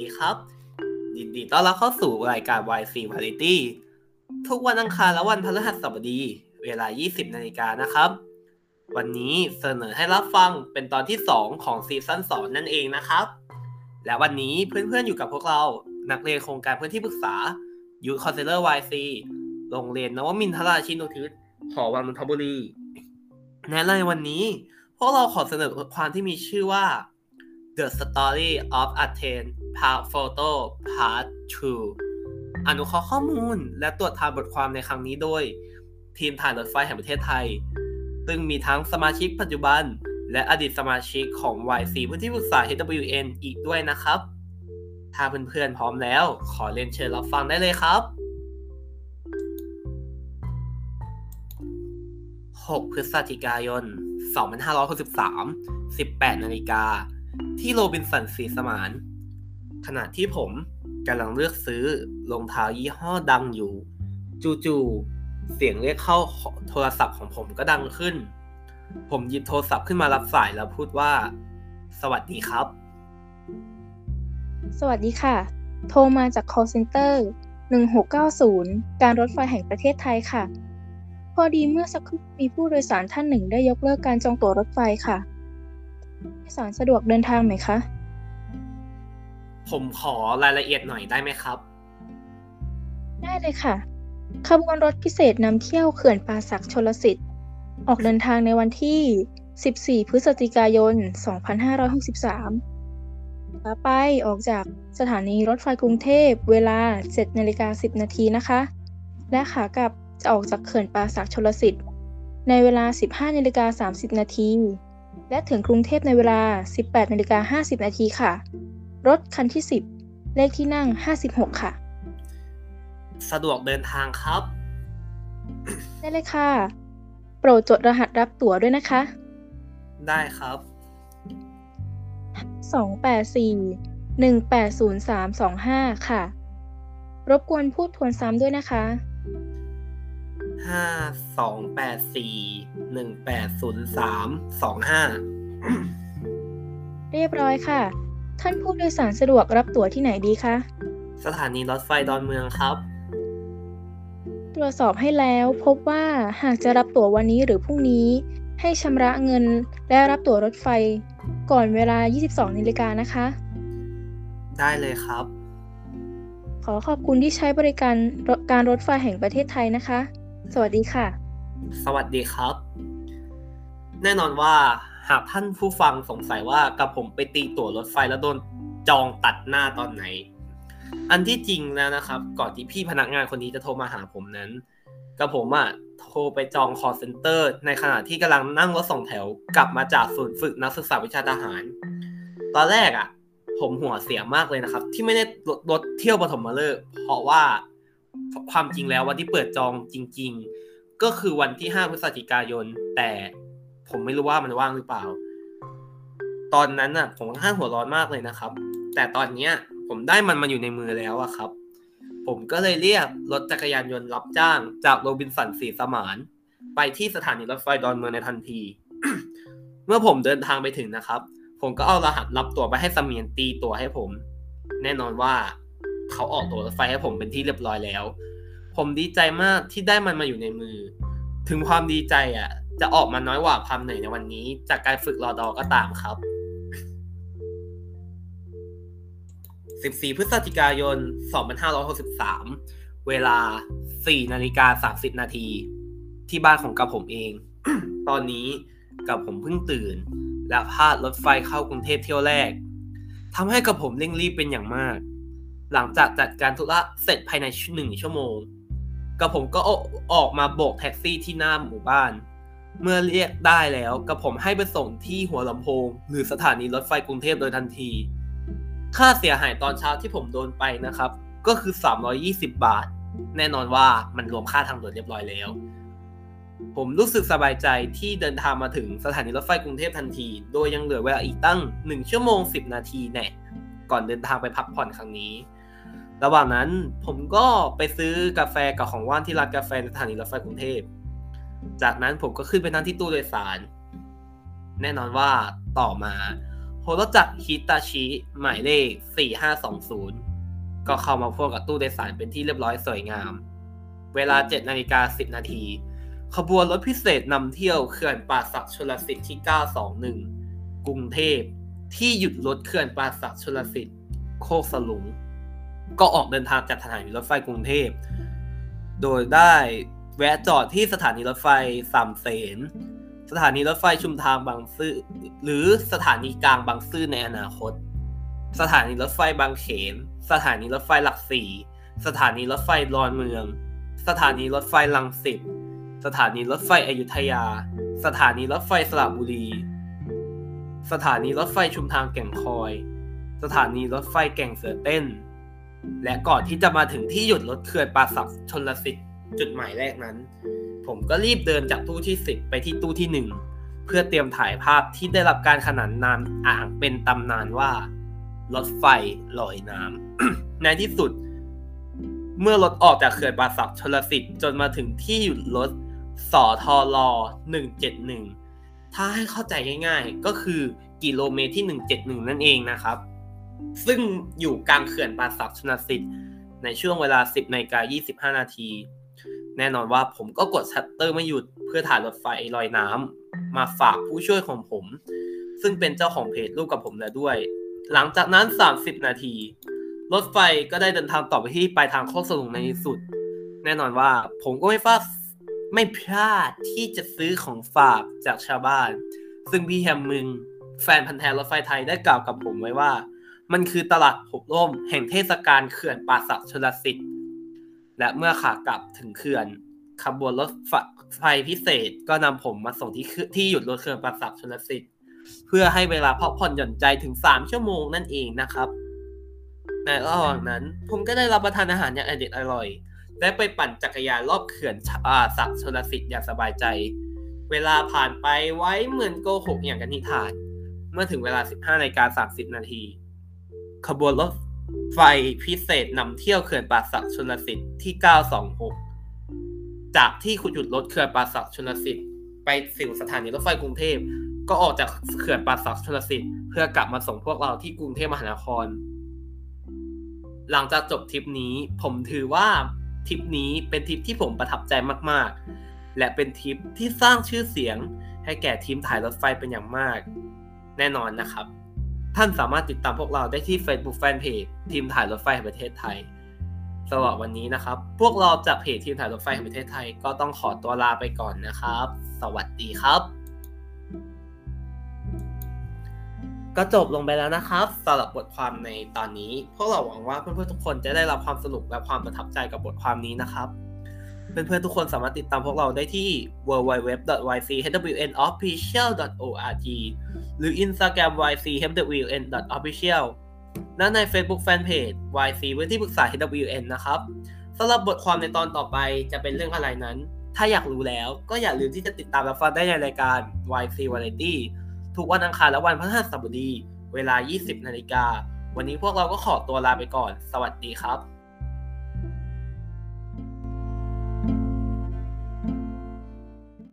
ดีครับ ยินดีต้อนรับเข้าสู่รายการ YC Variety ทุกวันอังคารและวันพฤหัสบดี เวลา 20 นาฬิกานะครับ วันนี้เสนอให้รับฟังเป็นตอนที่ 2 ของ season 2นั่นเองนะครับ และวันนี้เพื่อนๆอยู่กับพวกเรา นักเรียนโครงการพื้นที่ปรึกษา Youth Counselor YC โรงเรียนนวมินทราชินุทิศหอวังนนทบุรีและในวันนี้ พวกเราขอเสนอความที่มีชื่อว่า The Story of Athens Part Photo Part 2 อนุเคราะห์ข้อมูลและตรวจทานบทความในครั้งนี้โดย ทีมถ่ายรถไฟแห่งประเทศไทย ซึ่งมีทั้งสมาชิกปัจจุบัน และอดีตสมาชิกของ YC พื้นที่ปรึกษา HWN อีกด้วยนะครับ ถ้าเพื่อนๆพร้อมแล้ว ขอเรียนเชิญรับฟังได้เลยครับ 6 พฤศจิกายน 2563 18นาฬิกา ที่โรบินสันสีสมาน ขณะที่ผมกำลังเลือกซื้อรองเท้ายี่ห้อดังอยู่ จู่ๆเสียงเรียกเข้าโทรศัพท์ของผมก็ดังขึ้น ผมหยิบโทรศัพท์ขึ้นมารับสายแล้วพูดว่า สวัสดีครับ สวัสดีค่ะ โทรมาจาก call center 1690 การรถไฟแห่งประเทศไทยค่ะ พอดีเมื่อสักครู่มีผู้โดยสารท่านหนึ่งได้ยกเลิกการจองตั๋วรถไฟค่ะ สารสะดวกเดินทางไหมคะ ผมขอรายละเอียดหน่อยได้ไหมครับ ได้เลยค่ะ ขบวนรถพิเศษนำเที่ยวเขื่อนป่าสักชลสิทธิ์ ออกเดินทางในวันที่ 14 พฤศจิกายน 2563ขาไปออกจากสถานีรถไฟกรุงเทพเวลา 7นาฬิกา10 นาทีนะคะ และขากลับจะออกจากเขื่อนป่าสักชลสิทธิ์ ในเวลา 15นาฬิกา30 นาที และถึงกรุงเทพในเวลา 18นาฬิกา50 นาทีค่ะ รถคันที่ 10 เลขที่นั่ง 56 ค่ะ สะดวกเดินทางครับ ได้เลยค่ะ โปรดจดรหัสรับตั๋วด้วยนะคะ ได้ครับ 284 180325 ค่ะ รบกวนพูดทวนซ้ำด้วยนะคะ ห้าสองแปดสี่หนึ่งแปดศูนย์สามสองห้าเรียบร้อยค่ะ ท่านผู้โดยสารสะดวกรับตั๋วที่ไหนดีคะ สถานีรถไฟดอนเมืองครับ ตรวจสอบให้แล้วพบว่าหากจะรับตั๋ววันนี้หรือพรุ่งนี้ ให้ชำระเงินและรับตั๋วรถไฟ ก่อนเวลา 22นาฬิกานะคะ ได้เลยครับ ขอขอบคุณที่ใช้บริการการรถไฟแห่งประเทศไทยนะคะ สวัสดีค่ะ สวัสดีครับ แน่นอนว่าหากท่านผู้ฟังสงสัยว่ากับผมไปตีตั๋วรถไฟแล้วโดนจองตัดหน้าตอนไหน อันที่จริงแล้วนะครับ ก่อนที่พี่พนักงานคนนี้จะโทรมาหาผมนั้นกับผมอะโทรไปจอง call center ในขณะที่กำลังนั่งรถสองแถวกลับมาจากศูนย์ฝึกนักศึกษาวิชาทหาร ตอนแรกอะผมหัวเสียมากเลยนะครับ ที่ไม่ได้รถรถเที่ยวปฐมฤกษ์เพราะว่า ความจริงแล้ววันที่เปิดจองจริง ๆ ก็คือวันที่ 5 พฤศจิกายน แต่ผมไม่รู้ว่ามันว่างหรือเปล่า ตอนนั้นน่ะ ผมค่อนข้างหัวร้อนมากเลยนะครับ แต่ตอนเนี้ยผมได้มันมาอยู่ในมือแล้วอะครับ ผมก็เลยเรียกรถจักรยานยนต์รับจ้างจากโรบินสันสีสมาน ไปที่สถานีรถไฟดอนเมืองในทันที เมื่อผมเดินทางไปถึงนะครับ ผมก็เอารหัสรับตั๋วไปให้สมียนตีตั๋วให้ผม แน่นอนว่า เขาออกตัวรถไฟให้ผมเป็นที่เรียบร้อยแล้ว ผมดีใจมากที่ได้มันมาอยู่ในมือ ถึงความดีใจอะ จะออกมาน้อยกว่าความเหนื่อยในวันนี้ จากการฝึกรอดอก็ตามครับ 14 พฤศจิกายน 2563 เวลา 4 นาฬิกา 30 นาที ที่บ้านของกับผมเอง ตอนนี้กับผมเพิ่งตื่น และพลาดรถไฟเข้ากรุงเทพเที่ยวแรกทำให้กับผมเร่งรีบเป็นอย่างมาก หลังจากจัดการธุระเสร็จภายในหนึ่งชั่วโมงกับผมก็ออกมาโบกแท็กซี่ที่หน้าหมู่บ้าน เมื่อเรียกได้แล้วกับผมให้ไปส่งที่หัวลำโพง หรือสถานีรถไฟกรุงเทพโดยทันที ค่าเสียหายตอนเช้าที่ผมโดนไปนะครับ ก็คือ 320 บาท แน่นอนว่ามันรวมค่าทางด่วนเรียบร้อยแล้ว ผมรู้สึกสบายใจที่เดินทางมาถึงสถานีรถไฟกรุงเทพทันที โดยยังเหลือเวลาอีกตั้ง 1 ชั่วโมง 10 นาทีแน่ก่อนเดินทางไปพักผ่อนครั้งนี้ ระหว่างนั้นผมก็ไปซื้อกาแฟกับของว่านที่ร้านกาแฟในสถานีรถไฟกรุงเทพ จากนั้นผมก็ขึ้นไปนั่งที่ตู้โดยสาร แน่นอนว่าต่อมาโฮโรจักฮิตาชิหมายเลข 4520 ก็เข้ามาพ่วงกับตู้โดยสารเป็นที่เรียบร้อยสวยงาม เวลา7นาฬิกา10 นาที ขบวนรถพิเศษนำเที่ยวเขื่อนป่าศักชลสิทธิ์ที่ 921 กรุงเทพ ที่หยุดรถเขื่อนป่าศักชลสิทธิ์โคกสลุง ก็ออกเดินทางจากสถานีรถไฟกรุงเทพ โดยได้แวะจอดที่สถานีรถไฟสามเสน สถานีรถไฟชุมทางบางซื่อ หรือสถานีกลางบางซื่อในอนาคต สถานีรถไฟบางเขน สถานีรถไฟหลักสี่ สถานีรถไฟรอนเมือง สถานีรถไฟลังสิต สถานีรถไฟอยุธยา สถานีรถไฟสระบุรี สถานีรถไฟชุมทางแก่งคอย สถานีรถไฟแก่งเสือเต้น และก่อนที่จะมาถึงที่หยุดรถเขื่อนป่าศักชนลสิทธิ์จุดหมายแรกนั้น ผมก็รีบเดินจากตู้ที่10ไปที่ตู้ที่1เพื่อเตรียมถ่ายภาพที่ได้รับการขนานนามอ่างเป็นตำนานว่า รถไฟลอยน้ำในที่สุด เมื่อรถออกจากเขื่อนป่าศักชลสิทธิ์จนมาถึงที่หยุดรถสอทอรอ171 ถ้าให้เข้าใจง่ายๆ ก็คือกิโลเมตรที่ 171 นั่นเองนะครับ ซึ่งอยู่กลางเขื่อนป่าสักชลสิทธิ์ในช่วงเวลา 10นาฬิกา25 นาที แน่นอนว่าผมก็กดชัตเตอร์ไม่หยุดเพื่อถ่ายรถไฟลอยน้ำมาฝากผู้ช่วยของผม ซึ่งเป็นเจ้าของเพจรูปกับผมแล้วด้วย หลังจากนั้น 30 นาที รถไฟก็ได้เดินทางต่อไปที่ปลายทางโคกสลุงในที่สุด แน่นอนว่าผมก็ไม่พลาดไม่พลาดที่จะซื้อของฝากจากชาวบ้าน ซึ่งพี่แฮมมึง แฟนพันธ์แท้รถไฟไทยได้กล่าวกับผมไว้ว่า มันคือตลาดหกล่มแห่งเทศกาลเขื่อนป่าศักชลสิทธิ์ และเมื่อขากลับถึงเขื่อนขบวนรถไฟพิเศษก็นำผมมาส่งที่ที่หยุดรถเขื่อนป่าศักชลสิทธิ์ เพื่อให้เวลาพักผ่อนหย่อนใจถึง3ชั่วโมงนั่นเองนะครับ ในระหว่างนั้นผมก็ได้รับประทานอาหารอย่างอเด็ดอร่อย และไปปั่นจักรยานรอบเขื่อนศักชลสิทธิ์อย่างสบายใจ เวลาผ่านไปไว้เหมือนโกหกอย่างกันนิทาน เมื่อถึงเวลา 15นาฬิกา30นาที ขบวนรถไฟพิเศษนำเที่ยวเขื่อนป่าศักชลสิทธิ์ที่ 926 จากที่ขุดหยุดรถเขื่อนป่าศักชลสิทธิ์ไปสู่สถานีรถไฟกรุงเทพ ก็ออกจากเขื่อนป่าศักชลสิทธิ์เพื่อกลับมาส่งพวกเราที่กรุงเทพมหานคร หลังจากจบทริปนี้ผมถือว่าทริปนี้เป็นทริปที่ผมประทับใจมากๆ และเป็นทริปที่สร้างชื่อเสียงให้แก่ทีมถ่ายรถไฟเป็นอย่างมาก แน่นอนนะครับ ท่านสามารถติดตามพวกเราได้ที่ Facebook Fanpage ทีมถ่ายรถไฟแห่งประเทศไทยสำหรับวันนี้นะครับ พวกเราจากเพจทีมถ่ายรถไฟแห่งประเทศไทยก็ต้องขอตัวลาไปก่อนนะครับ สวัสดีครับ ก็จบลงไปแล้วนะครับสำหรับบทความในตอนนี้ พวกเราหวังว่าเพื่อนๆทุกคนจะได้รับความสนุกและความประทับใจกับบทความนี้นะครับ เพื่อนๆทุกคนสามารถติดตามพวกเราได้ที่ www.ychwnofficial.org หรือ Instagram ychwn.official และใน Facebook Fanpage YC เว้นที่ปรึกษา HWN นะครับสำหรับบทความในตอนต่อไปจะเป็นเรื่องอะไรนั้น ถ้าอยากรู้แล้วก็อย่าลืมที่จะติดตามรับฟังได้ในรายการ YC Variety ทุกวันอังคารและวันพฤหัสบดี เวลา 20 นาฬิกา วันนี้พวกเราก็ขอตัวลาไปก่อน สวัสดีครับ